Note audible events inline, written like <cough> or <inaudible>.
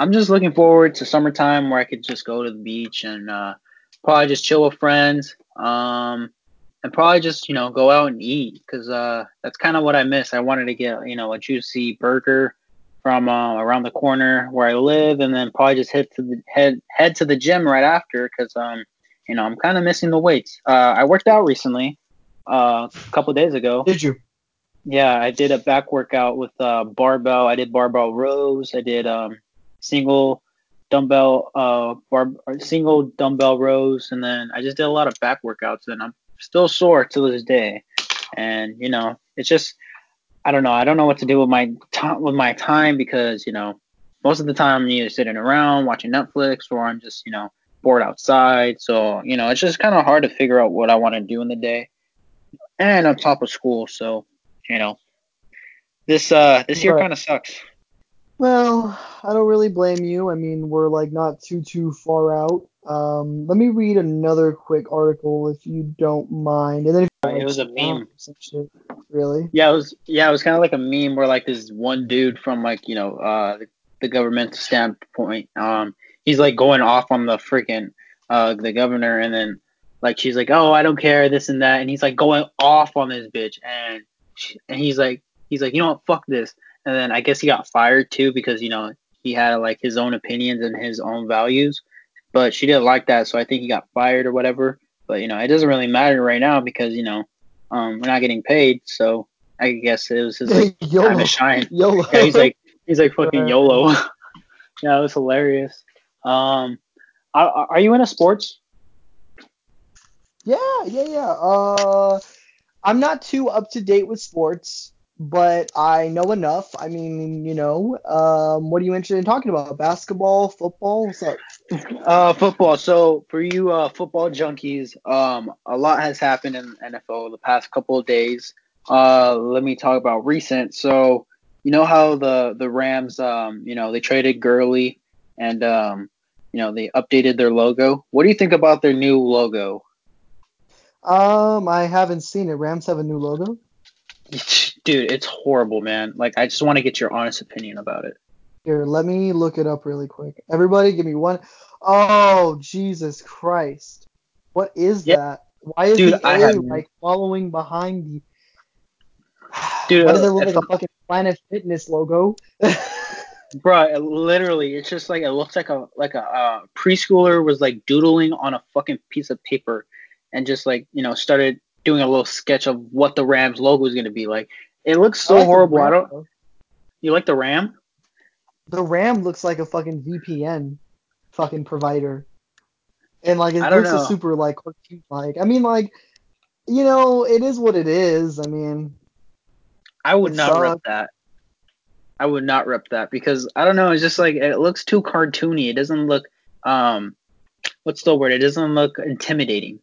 I'm just looking forward to summertime where I could just go to the beach and uh, probably just chill with friends. Um, and probably just you know go out and eat because uh, that's kind of what I miss. I wanted to get you know a juicy burger from uh, around the corner where I live, and then probably just head to the head head to the gym right after because um you know I'm kind of missing the weights. Uh, I worked out recently, uh, a couple days ago. Did you? Yeah, I did a back workout with uh, barbell. I did barbell rows. I did um single dumbbell uh bar single dumbbell rows, and then I just did a lot of back workouts, and I'm still sore to this day. And you know, it's just I don't know. I don't know what to do with my time with my time because you know most of the time I'm either sitting around watching Netflix or I'm just you know bored outside. So you know it's just kind of hard to figure out what I want to do in the day. And on top of school, so you know this uh this year kind of sucks. Well, I don't really blame you. I mean, we're like not too too far out. Um, let me read another quick article if you don't mind, and then if It was a meme. shit, really. Yeah, it was yeah, it was kind of like a meme where like this one dude from like you know uh the, the government standpoint, um, he's like going off on the freaking uh the governor, and then like she's like, oh, I don't care this and that, and he's like going off on this bitch, and she, and he's like he's like you know what, fuck this, and then I guess he got fired too because you know he had like his own opinions and his own values, but she didn't like that, so I think he got fired or whatever. But you know, it doesn't really matter right now because you know um, we're not getting paid, so I guess it was his like <laughs> time YOLO. to shine. <laughs> YOLO. Yeah, he's like he's like fucking YOLO. <laughs> yeah, it was hilarious. Um, are, are you into sports? Yeah, yeah, yeah. Uh, I'm not too up to date with sports, but I know enough. I mean, you know, um, what are you interested in talking about? Basketball, football? What's up? Uh, football. So for you uh, football junkies, um, a lot has happened in the NFL the past couple of days. Uh, let me talk about recent. So you know how the the Rams, um, you know, they traded Gurley and um, you know, they updated their logo. What do you think about their new logo? Um, I haven't seen it. Rams have a new logo. <laughs> Dude, it's horrible, man. Like, I just want to get your honest opinion about it. Here, let me look it up really quick. Everybody, give me one. Oh, Jesus Christ! What is Yeah. that? Why is Dude, the I A like following behind the? Dude, Why does it look like a fucking Planet Fitness logo? <laughs> Bro, it literally, it's just like it looks like a like a uh, preschooler was like doodling on a fucking piece of paper, and just like you know started doing a little sketch of what the Rams logo is gonna be like. It looks I so like horrible. I don't. though. You like the Ram? The Ram looks like a fucking VPN fucking provider. And like it looks know. super like like. I mean like you know, it is what it is. I mean, I would not sucks. that. I would not rip that because I don't know. It's just like it looks too cartoony. It doesn't look um, what's the word? It doesn't look intimidating.